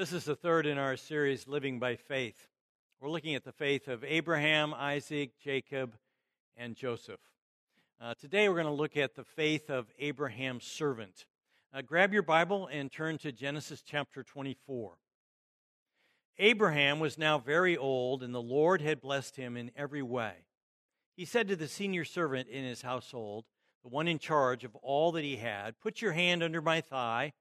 This is the third in our series, Living by Faith. We're looking at the faith of Abraham, Isaac, Jacob, and Joseph. Uh, today we're going to look at the faith of Abraham's servant. Uh, grab your Bible and turn to Genesis chapter 24. Abraham was now very old, and the Lord had blessed him in every way. He said to the senior servant in his household, the one in charge of all that he had, Put your hand under my thigh.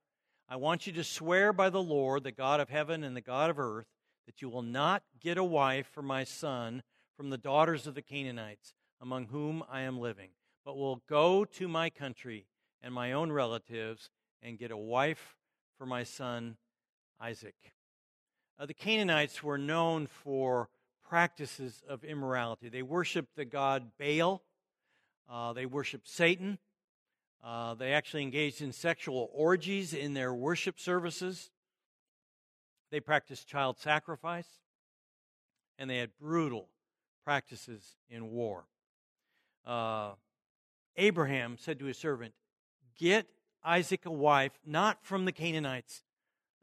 I want you to swear by the Lord, the God of heaven and the God of earth, that you will not get a wife for my son from the daughters of the Canaanites, among whom I am living, but will go to my country and my own relatives and get a wife for my son Isaac. Uh, the Canaanites were known for practices of immorality. They worshiped the god Baal, uh, they worshiped Satan, uh, they actually engaged in sexual orgies in their worship services. They practiced child sacrifice. And they had brutal practices in war. Uh, Abraham said to his servant, Get Isaac a wife, not from the Canaanites.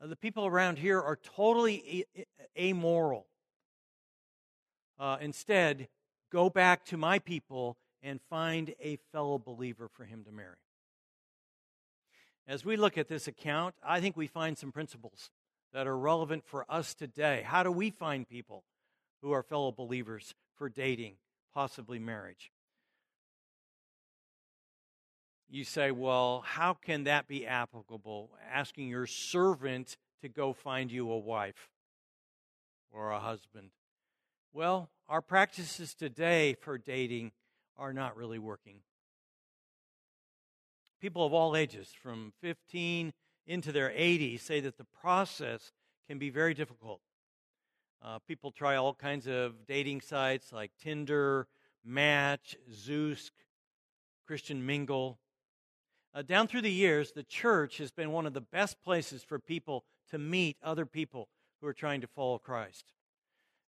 Uh, the people around here are totally amoral. Uh, instead, go back to my people and find a fellow believer for him to marry. As we look at this account, I think we find some principles that are relevant for us today. How do we find people who are fellow believers for dating, possibly marriage? You say, well, how can that be applicable? Asking your servant to go find you a wife or a husband. Well, our practices today for dating are not really working people of all ages, from 15 into their 80s, say that the process can be very difficult. Uh, people try all kinds of dating sites like Tinder, Match, Zoosk, Christian Mingle. Uh, down through the years, the church has been one of the best places for people to meet other people who are trying to follow Christ,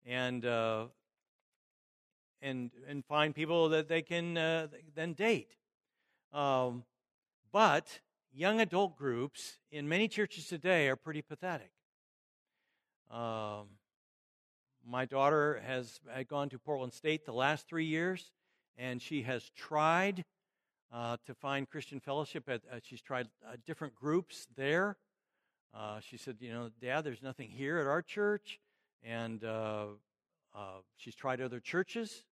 and uh, and and find people that they can uh, then date. Um, but young adult groups in many churches today are pretty pathetic. Um, my daughter has gone to Portland State the last three years, and she has tried uh, to find Christian fellowship. At, uh, she's tried uh, different groups there. Uh, she said, You know, Dad, there's nothing here at our church. And uh, uh, she's tried other churches.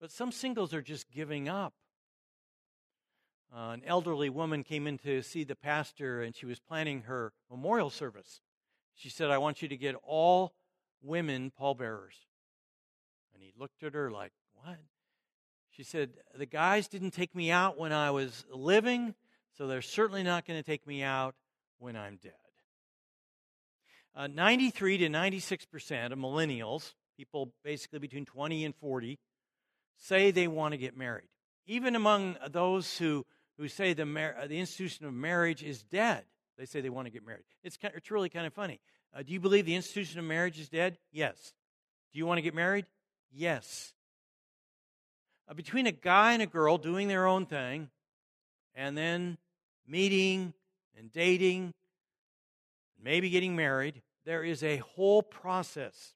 But some singles are just giving up. Uh, an elderly woman came in to see the pastor and she was planning her memorial service. She said, I want you to get all women pallbearers. And he looked at her like, What? She said, The guys didn't take me out when I was living, so they're certainly not going to take me out when I'm dead. Uh, 93 to 96% of millennials, people basically between 20 and 40, say they want to get married. Even among those who who say the, mar- the institution of marriage is dead. They say they want to get married. It's, kind of, it's really kind of funny. Uh, do you believe the institution of marriage is dead? Yes. Do you want to get married? Yes. Uh, between a guy and a girl doing their own thing, and then meeting and dating, maybe getting married, there is a whole process.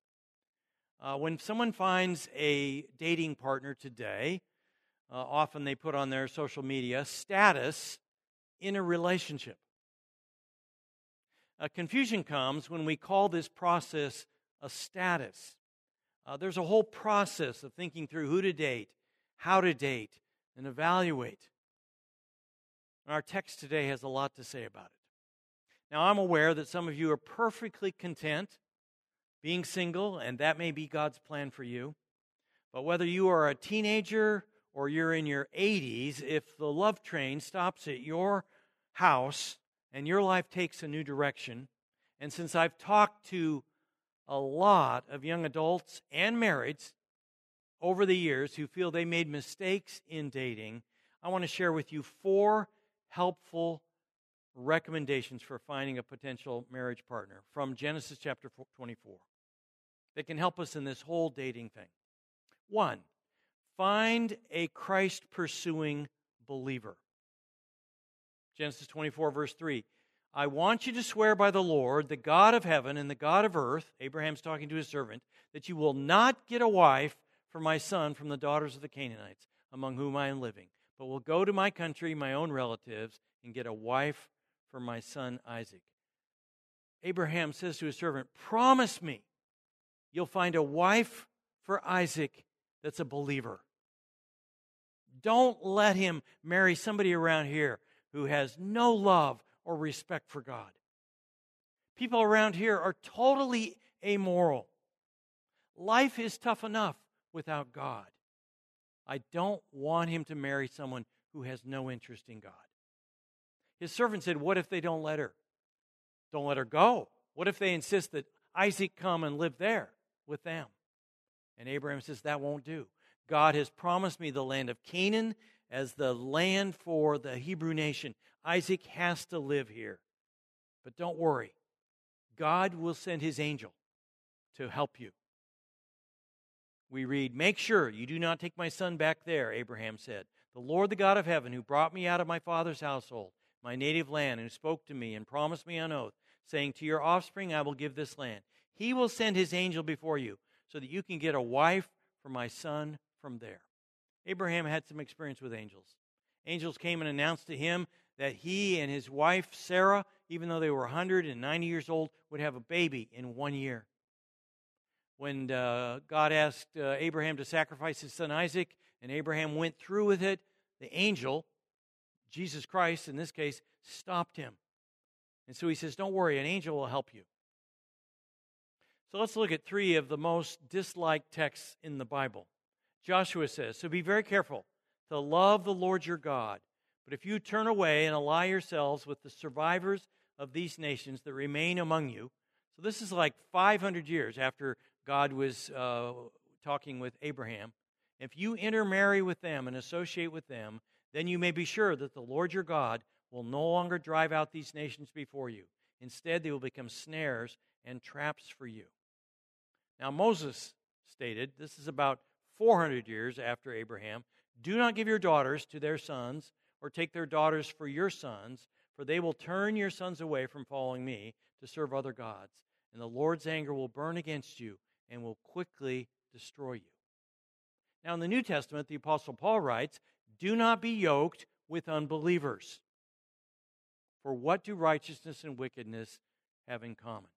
Uh, when someone finds a dating partner today, uh, often they put on their social media status in a relationship. Uh, confusion comes when we call this process a status. Uh, there's a whole process of thinking through who to date, how to date, and evaluate. And our text today has a lot to say about it. Now, I'm aware that some of you are perfectly content being single, and that may be God's plan for you. But whether you are a teenager or you're in your 80s, if the love train stops at your house and your life takes a new direction, and since I've talked to a lot of young adults and marrieds over the years who feel they made mistakes in dating, I want to share with you four helpful recommendations for finding a potential marriage partner from Genesis chapter 24 that can help us in this whole dating thing. One, Find a Christ pursuing believer. Genesis 24, verse 3. I want you to swear by the Lord, the God of heaven and the God of earth, Abraham's talking to his servant, that you will not get a wife for my son from the daughters of the Canaanites, among whom I am living, but will go to my country, my own relatives, and get a wife for my son Isaac. Abraham says to his servant, Promise me you'll find a wife for Isaac that's a believer. Don't let him marry somebody around here who has no love or respect for God. People around here are totally amoral. Life is tough enough without God. I don't want him to marry someone who has no interest in God. His servant said, What if they don't let her? Don't let her go. What if they insist that Isaac come and live there with them? And Abraham says, That won't do. God has promised me the land of Canaan as the land for the Hebrew nation. Isaac has to live here. But don't worry, God will send his angel to help you. We read, Make sure you do not take my son back there, Abraham said. The Lord, the God of heaven, who brought me out of my father's household, my native land, and who spoke to me and promised me on oath, saying, To your offspring I will give this land. He will send his angel before you, so that you can get a wife for my son from there. Abraham had some experience with angels. Angels came and announced to him that he and his wife, Sarah, even though they were 190 years old, would have a baby in one year. When uh, God asked uh, Abraham to sacrifice his son Isaac, and Abraham went through with it, the angel, Jesus Christ in this case, stopped him. And so he says, Don't worry, an angel will help you. So let's look at three of the most disliked texts in the Bible. Joshua says, So be very careful to love the Lord your God. But if you turn away and ally yourselves with the survivors of these nations that remain among you, so this is like 500 years after God was uh, talking with Abraham. If you intermarry with them and associate with them, then you may be sure that the Lord your God will no longer drive out these nations before you. Instead, they will become snares and traps for you. Now, Moses stated, this is about 400 years after Abraham do not give your daughters to their sons, or take their daughters for your sons, for they will turn your sons away from following me to serve other gods. And the Lord's anger will burn against you and will quickly destroy you. Now, in the New Testament, the Apostle Paul writes, Do not be yoked with unbelievers. For what do righteousness and wickedness have in common?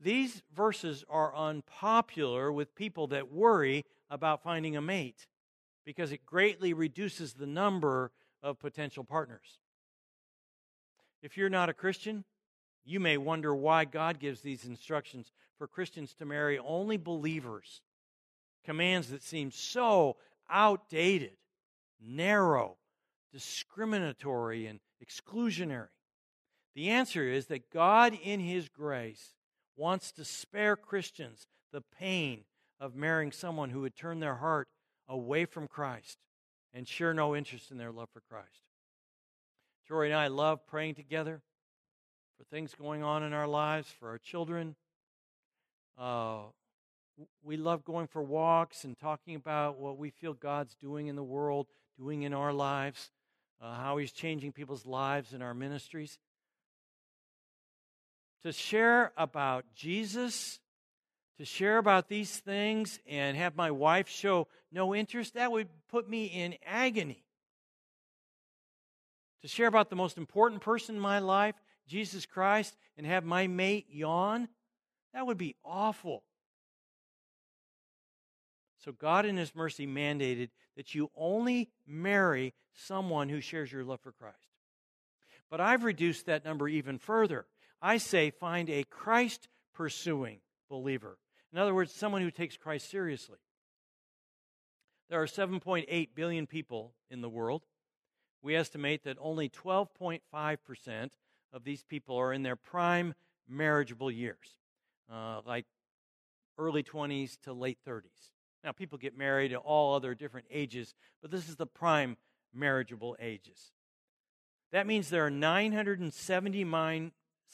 These verses are unpopular with people that worry about finding a mate because it greatly reduces the number of potential partners. If you're not a Christian, you may wonder why God gives these instructions for Christians to marry only believers. Commands that seem so outdated, narrow, discriminatory, and exclusionary. The answer is that God, in His grace, wants to spare Christians the pain of marrying someone who would turn their heart away from Christ and share no interest in their love for Christ. Tori and I love praying together for things going on in our lives, for our children. Uh, we love going for walks and talking about what we feel God's doing in the world, doing in our lives, uh, how He's changing people's lives in our ministries. To share about Jesus to share about these things and have my wife show no interest, that would put me in agony. To share about the most important person in my life, Jesus Christ, and have my mate yawn, that would be awful. So, God, in His mercy, mandated that you only marry someone who shares your love for Christ. But I've reduced that number even further. I say find a Christ pursuing believer in other words, someone who takes Christ seriously. There are 7.8 billion people in the world. We estimate that only 12.5% of these people are in their prime marriageable years, uh, like early 20s to late 30s. Now, people get married at all other different ages, but this is the prime marriageable ages. That means there are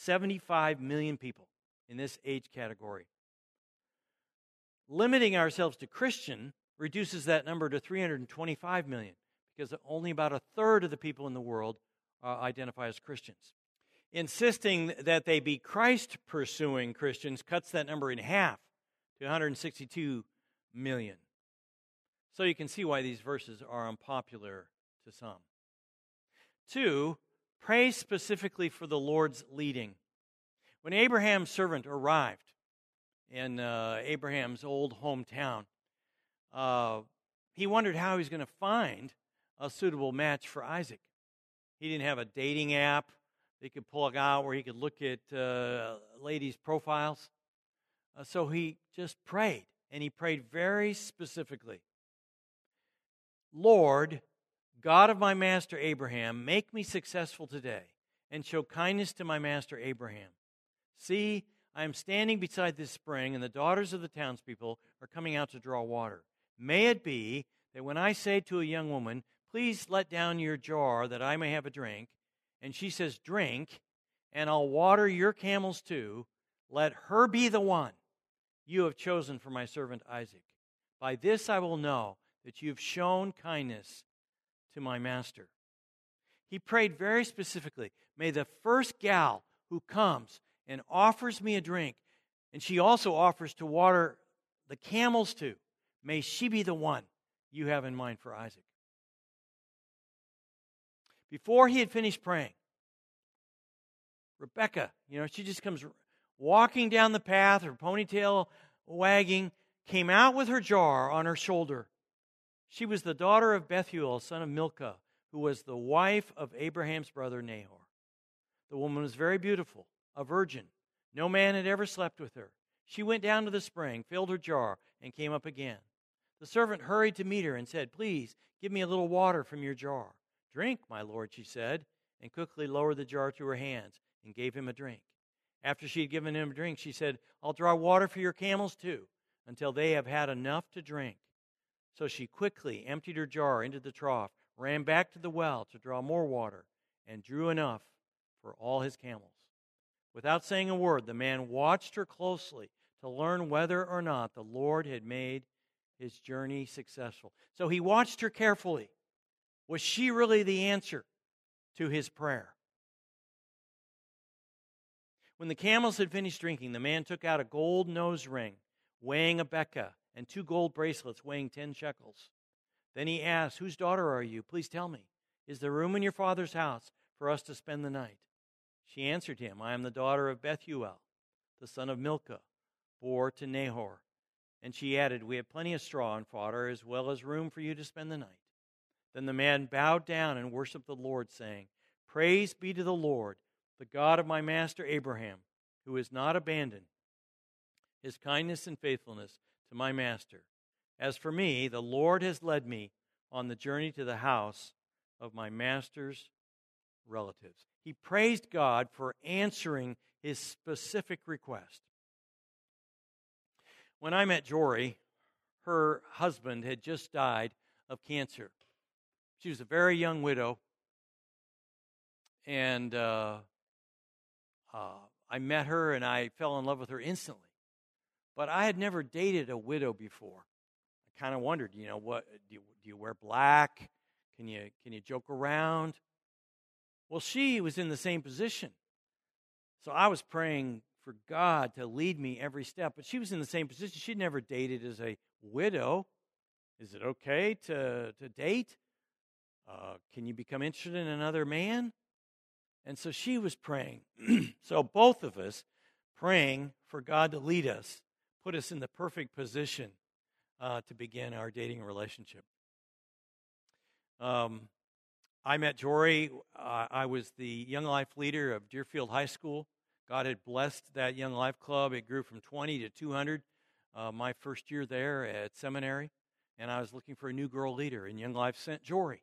975 million people in this age category. Limiting ourselves to Christian reduces that number to 325 million because only about a third of the people in the world uh, identify as Christians. insisting that they be Christ pursuing Christians cuts that number in half to 162 million. So you can see why these verses are unpopular to some. Two, pray specifically for the Lord's leading. When Abraham's servant arrived in uh, Abraham's old hometown, uh, he wondered how he was going to find a suitable match for Isaac. He didn't have a dating app he could plug out where he could look at uh, ladies' profiles. Uh, so he just prayed, and he prayed very specifically Lord, God of my master Abraham, make me successful today and show kindness to my master Abraham. See, I am standing beside this spring, and the daughters of the townspeople are coming out to draw water. May it be that when I say to a young woman, Please let down your jar that I may have a drink, and she says, Drink, and I'll water your camels too, let her be the one you have chosen for my servant Isaac. By this I will know that you have shown kindness to my master. He prayed very specifically May the first gal who comes and offers me a drink, and she also offers to water the camels too, may she be the one you have in mind for Isaac. Before he had finished praying, Rebecca, you know, she just comes walking down the path, her ponytail wagging, came out with her jar on her shoulder. She was the daughter of Bethuel, son of Milcah, who was the wife of Abraham's brother Nahor. The woman was very beautiful, a virgin. No man had ever slept with her. She went down to the spring, filled her jar, and came up again. The servant hurried to meet her and said, Please give me a little water from your jar. Drink, my lord, she said, and quickly lowered the jar to her hands and gave him a drink. After she had given him a drink, she said, I'll draw water for your camels too, until they have had enough to drink. So she quickly emptied her jar into the trough, ran back to the well to draw more water, and drew enough for all his camels. Without saying a word, the man watched her closely to learn whether or not the Lord had made his journey successful. So he watched her carefully. Was she really the answer to his prayer? When the camels had finished drinking, the man took out a gold nose ring weighing a beka and two gold bracelets weighing ten shekels. Then he asked, Whose daughter are you? Please tell me. Is there room in your father's house for us to spend the night? She answered him, I am the daughter of Bethuel, the son of Milcah, bore to Nahor. And she added, We have plenty of straw and fodder, as well as room for you to spend the night. Then the man bowed down and worshiped the Lord, saying, Praise be to the Lord, the God of my master Abraham, who has not abandoned his kindness and faithfulness to my master. As for me, the Lord has led me on the journey to the house of my master's relatives. He praised God for answering his specific request. When I met Jory, her husband had just died of cancer. She was a very young widow. And uh, uh, I met her and I fell in love with her instantly. But I had never dated a widow before. I kind of wondered, you know, what do you, do you wear black? Can you can you joke around? Well, she was in the same position. So I was praying for God to lead me every step, but she was in the same position. She'd never dated as a widow. Is it okay to, to date? Uh, can you become interested in another man? And so she was praying. so both of us praying for God to lead us, put us in the perfect position uh, to begin our dating relationship. Um, I met Jory. Uh, I was the Young Life leader of Deerfield High School. God had blessed that Young Life Club. It grew from 20 to 200 uh, my first year there at seminary. And I was looking for a new girl leader, and Young Life sent Jory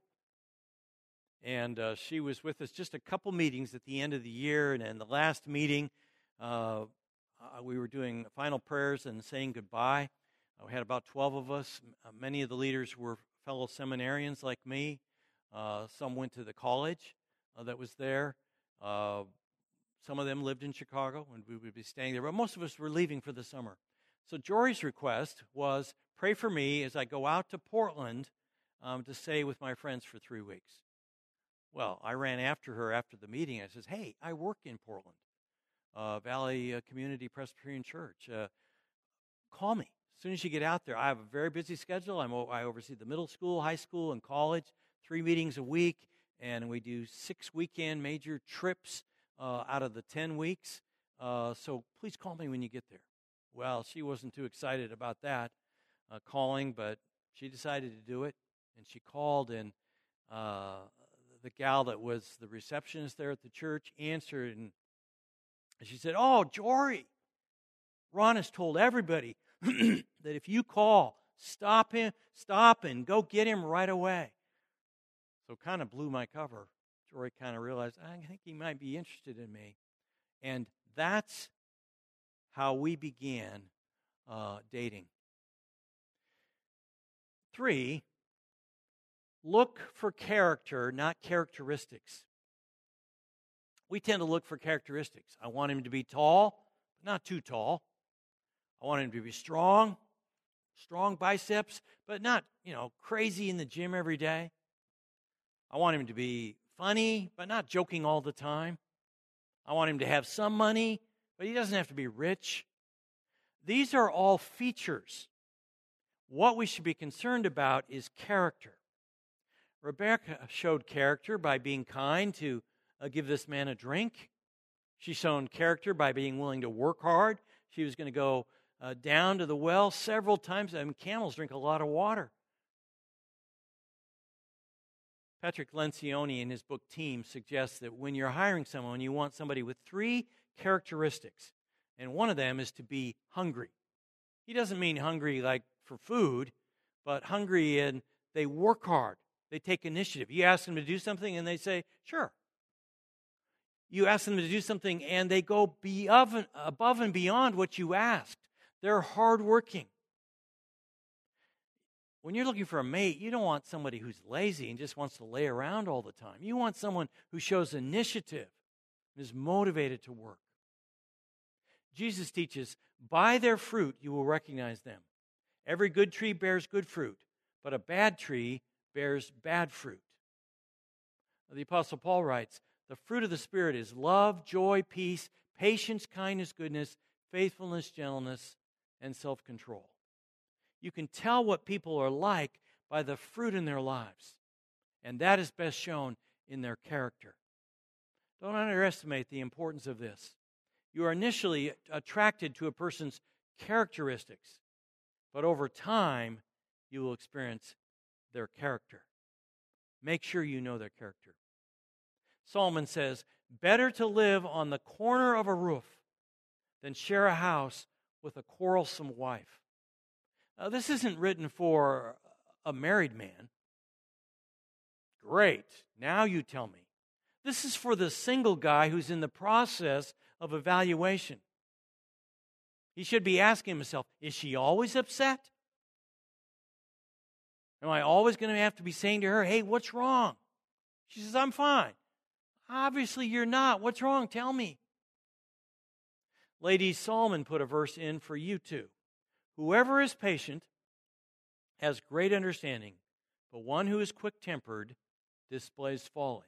and uh, she was with us just a couple meetings at the end of the year. And in the last meeting, uh, uh we were doing final prayers and saying goodbye. Uh, we had about 12 of us. Uh, many of the leaders were fellow seminarians like me. some went to the college that was there. some of them lived in Chicago, and we would be staying there. But most of us were leaving for the summer. So Jory's request was pray for me as I go out to Portland um, to stay with my friends for three weeks. Well, I ran after her after the meeting. I says, "Hey, I work in Portland, uh, Valley uh, Community Presbyterian Church. Uh, call me as soon as you get out there. I have a very busy schedule. I'm, I oversee the middle school, high school, and college. Three meetings a week, and we do six weekend major trips uh, out of the ten weeks. Uh, so please call me when you get there." Well, she wasn't too excited about that uh, calling, but she decided to do it, and she called and the gal that was the receptionist there at the church answered and she said, Oh, Jory, Ron has told everybody that if you call, stop him, stop and go get him right away. So kind of blew my cover. Jory kind of realized, I think he might be interested in me. And that's how we began uh, dating. Three, look for character, not characteristics. We tend to look for characteristics. I want him to be tall, but not too tall. I want him to be strong, strong biceps, but not, you know, crazy in the gym every day. I want him to be funny, but not joking all the time. I want him to have some money, but he doesn't have to be rich. These are all features. What we should be concerned about is character. Rebecca showed character by being kind to uh, give this man a drink. She shown character by being willing to work hard. She was going to go uh, down to the well several times. I mean, camels drink a lot of water. Patrick Lencioni, in his book Team, suggests that when you're hiring someone, you want somebody with three characteristics, and one of them is to be hungry. He doesn't mean hungry like for food, but hungry and they work hard. They take initiative. You ask them to do something and they say, sure. You ask them to do something and they go above and beyond what you asked. They're hardworking. When you're looking for a mate, you don't want somebody who's lazy and just wants to lay around all the time. You want someone who shows initiative and is motivated to work. Jesus teaches, by their fruit you will recognize them. Every good tree bears good fruit, but a bad tree bears bad fruit. The Apostle Paul writes, The fruit of the Spirit is love, joy, peace, patience, kindness, goodness, faithfulness, gentleness, and self control. You can tell what people are like by the fruit in their lives, and that is best shown in their character. Don't underestimate the importance of this. You are initially attracted to a person's characteristics, but over time, you will experience their character. Make sure you know their character. Solomon says, Better to live on the corner of a roof than share a house with a quarrelsome wife. Now, this isn't written for a married man. Great. Now you tell me. This is for the single guy who's in the process of evaluation. He should be asking himself Is she always upset? Am I always going to have to be saying to her, hey, what's wrong? She says, I'm fine. Obviously, you're not. What's wrong? Tell me. Lady Solomon put a verse in for you too. Whoever is patient has great understanding, but one who is quick tempered displays folly.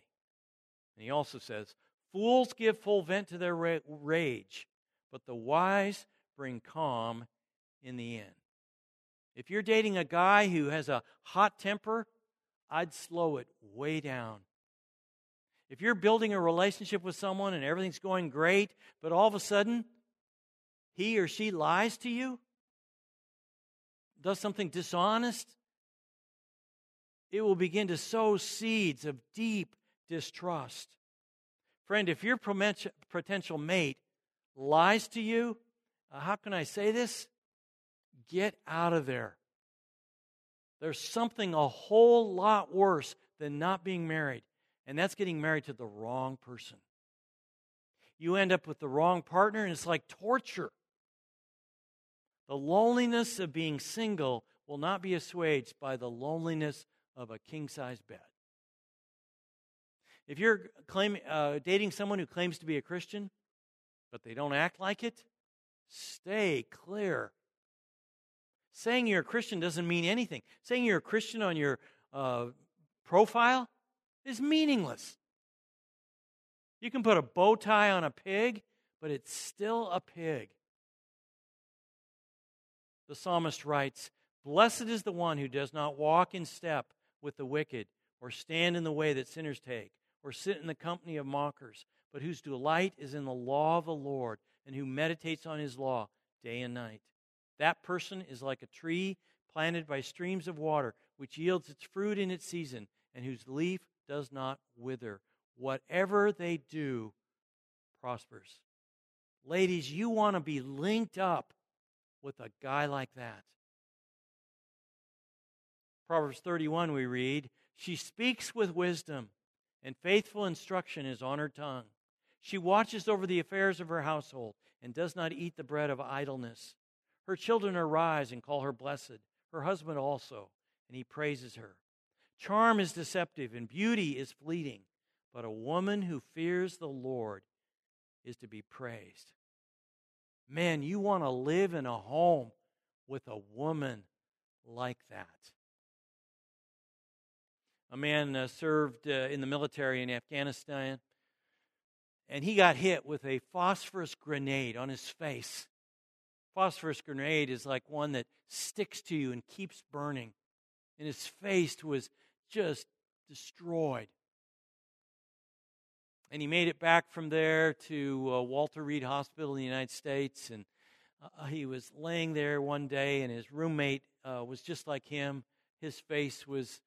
And he also says, Fools give full vent to their rage, but the wise bring calm in the end. If you're dating a guy who has a hot temper, I'd slow it way down. If you're building a relationship with someone and everything's going great, but all of a sudden he or she lies to you, does something dishonest, it will begin to sow seeds of deep distrust. Friend, if your potential mate lies to you, uh, how can I say this? Get out of there. There's something a whole lot worse than not being married, and that's getting married to the wrong person. You end up with the wrong partner, and it's like torture. The loneliness of being single will not be assuaged by the loneliness of a king size bed. If you're claim, uh, dating someone who claims to be a Christian, but they don't act like it, stay clear Saying you're a Christian doesn't mean anything. Saying you're a Christian on your uh, profile is meaningless. You can put a bow tie on a pig, but it's still a pig. The psalmist writes Blessed is the one who does not walk in step with the wicked, or stand in the way that sinners take, or sit in the company of mockers, but whose delight is in the law of the Lord, and who meditates on his law day and night. That person is like a tree planted by streams of water, which yields its fruit in its season, and whose leaf does not wither. Whatever they do prospers. Ladies, you want to be linked up with a guy like that. Proverbs 31, we read, She speaks with wisdom, and faithful instruction is on her tongue. She watches over the affairs of her household and does not eat the bread of idleness. Her children arise and call her blessed, her husband also, and he praises her. Charm is deceptive and beauty is fleeting, but a woman who fears the Lord is to be praised. Man, you want to live in a home with a woman like that. A man uh, served uh, in the military in Afghanistan, and he got hit with a phosphorus grenade on his face. Phosphorus grenade is like one that sticks to you and keeps burning. And his face was just destroyed. And he made it back from there to uh, Walter Reed Hospital in the United States. And uh, he was laying there one day, and his roommate uh, was just like him. His face was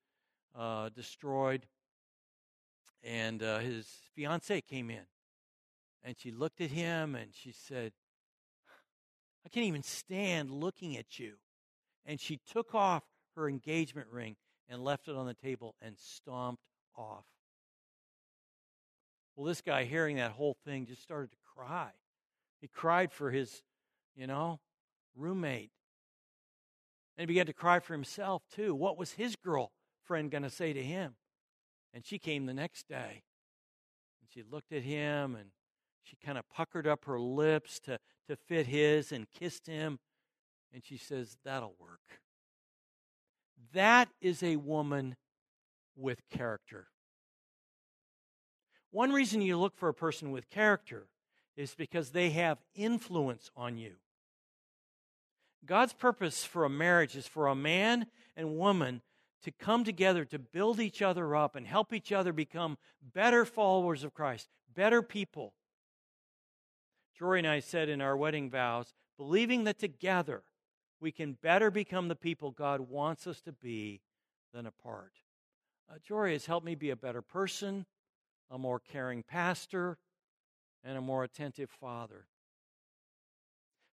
uh, destroyed. And uh, his fiancee came in. And she looked at him and she said, I can't even stand looking at you. And she took off her engagement ring and left it on the table and stomped off. Well, this guy, hearing that whole thing, just started to cry. He cried for his, you know, roommate. And he began to cry for himself, too. What was his girlfriend going to say to him? And she came the next day. And she looked at him and she kind of puckered up her lips to, to fit his and kissed him. And she says, That'll work. That is a woman with character. One reason you look for a person with character is because they have influence on you. God's purpose for a marriage is for a man and woman to come together to build each other up and help each other become better followers of Christ, better people. Jory and I said in our wedding vows, believing that together we can better become the people God wants us to be than apart. Uh, Jory has helped me be a better person, a more caring pastor, and a more attentive father.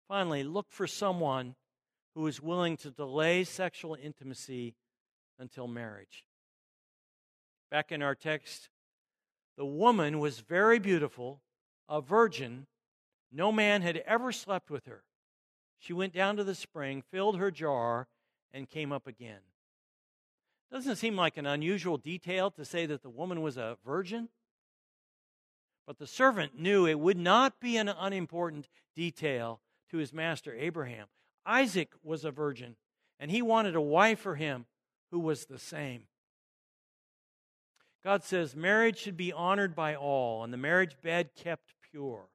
Finally, look for someone who is willing to delay sexual intimacy until marriage. Back in our text, the woman was very beautiful, a virgin, no man had ever slept with her. She went down to the spring, filled her jar, and came up again. Doesn't seem like an unusual detail to say that the woman was a virgin. But the servant knew it would not be an unimportant detail to his master Abraham. Isaac was a virgin, and he wanted a wife for him who was the same. God says marriage should be honored by all, and the marriage bed kept pure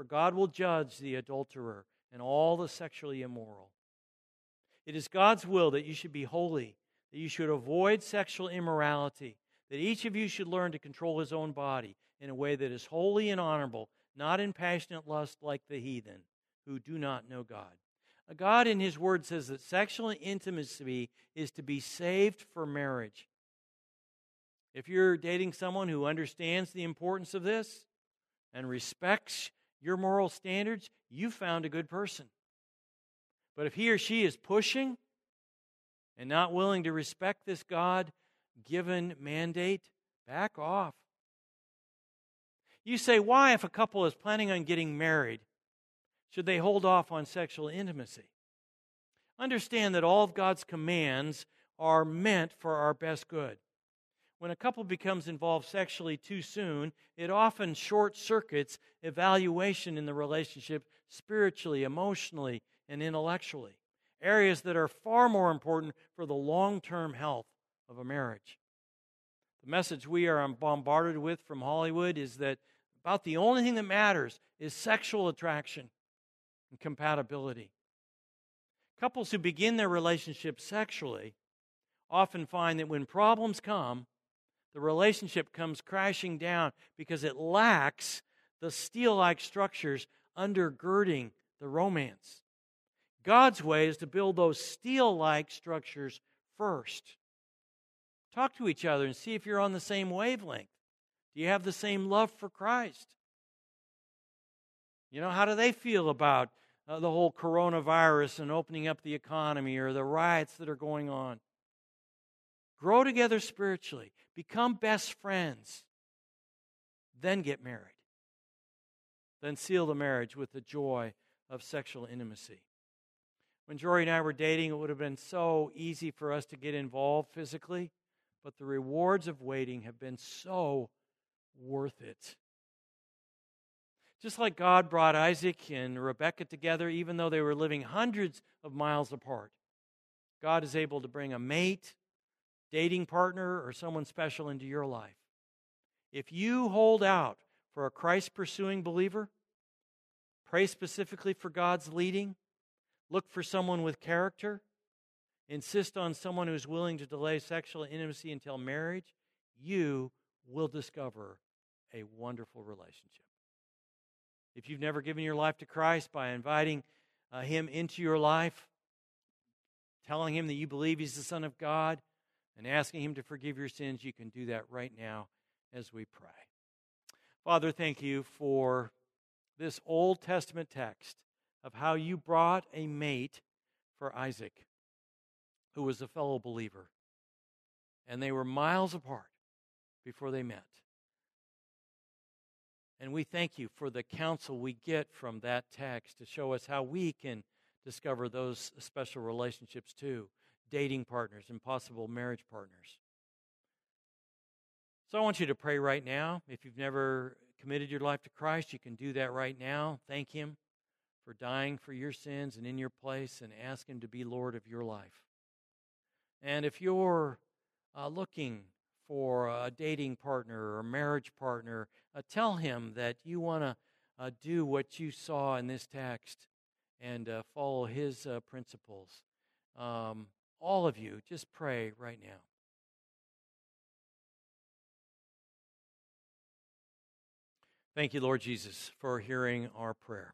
for God will judge the adulterer and all the sexually immoral. It is God's will that you should be holy, that you should avoid sexual immorality, that each of you should learn to control his own body in a way that is holy and honorable, not in passionate lust like the heathen who do not know God. God in his word says that sexual intimacy is to be saved for marriage. If you're dating someone who understands the importance of this and respects your moral standards, you found a good person. But if he or she is pushing and not willing to respect this God given mandate, back off. You say, why, if a couple is planning on getting married, should they hold off on sexual intimacy? Understand that all of God's commands are meant for our best good. When a couple becomes involved sexually too soon, it often short circuits evaluation in the relationship spiritually, emotionally, and intellectually. Areas that are far more important for the long term health of a marriage. The message we are bombarded with from Hollywood is that about the only thing that matters is sexual attraction and compatibility. Couples who begin their relationship sexually often find that when problems come, the relationship comes crashing down because it lacks the steel like structures undergirding the romance. God's way is to build those steel like structures first. Talk to each other and see if you're on the same wavelength. Do you have the same love for Christ? You know, how do they feel about uh, the whole coronavirus and opening up the economy or the riots that are going on? Grow together spiritually, become best friends, then get married. Then seal the marriage with the joy of sexual intimacy. When Jory and I were dating, it would have been so easy for us to get involved physically, but the rewards of waiting have been so worth it. Just like God brought Isaac and Rebekah together, even though they were living hundreds of miles apart, God is able to bring a mate, dating partner, or someone special into your life. If you hold out for a Christ pursuing believer, pray specifically for God's leading, look for someone with character, insist on someone who's willing to delay sexual intimacy until marriage, you will discover a wonderful relationship. If you've never given your life to Christ by inviting uh, Him into your life, telling Him that you believe He's the Son of God, and asking Him to forgive your sins, you can do that right now as we pray. Father, thank you for this Old Testament text of how you brought a mate for Isaac, who was a fellow believer. And they were miles apart before they met. And we thank you for the counsel we get from that text to show us how we can discover those special relationships too dating partners and possible marriage partners. So I want you to pray right now. If you've never committed your life to Christ, you can do that right now. Thank Him for dying for your sins and in your place and ask Him to be Lord of your life. And if you're uh, looking for a dating partner or marriage partner, uh, tell him that you want to uh, do what you saw in this text and uh, follow his uh, principles. Um, all of you, just pray right now. Thank you, Lord Jesus, for hearing our prayer.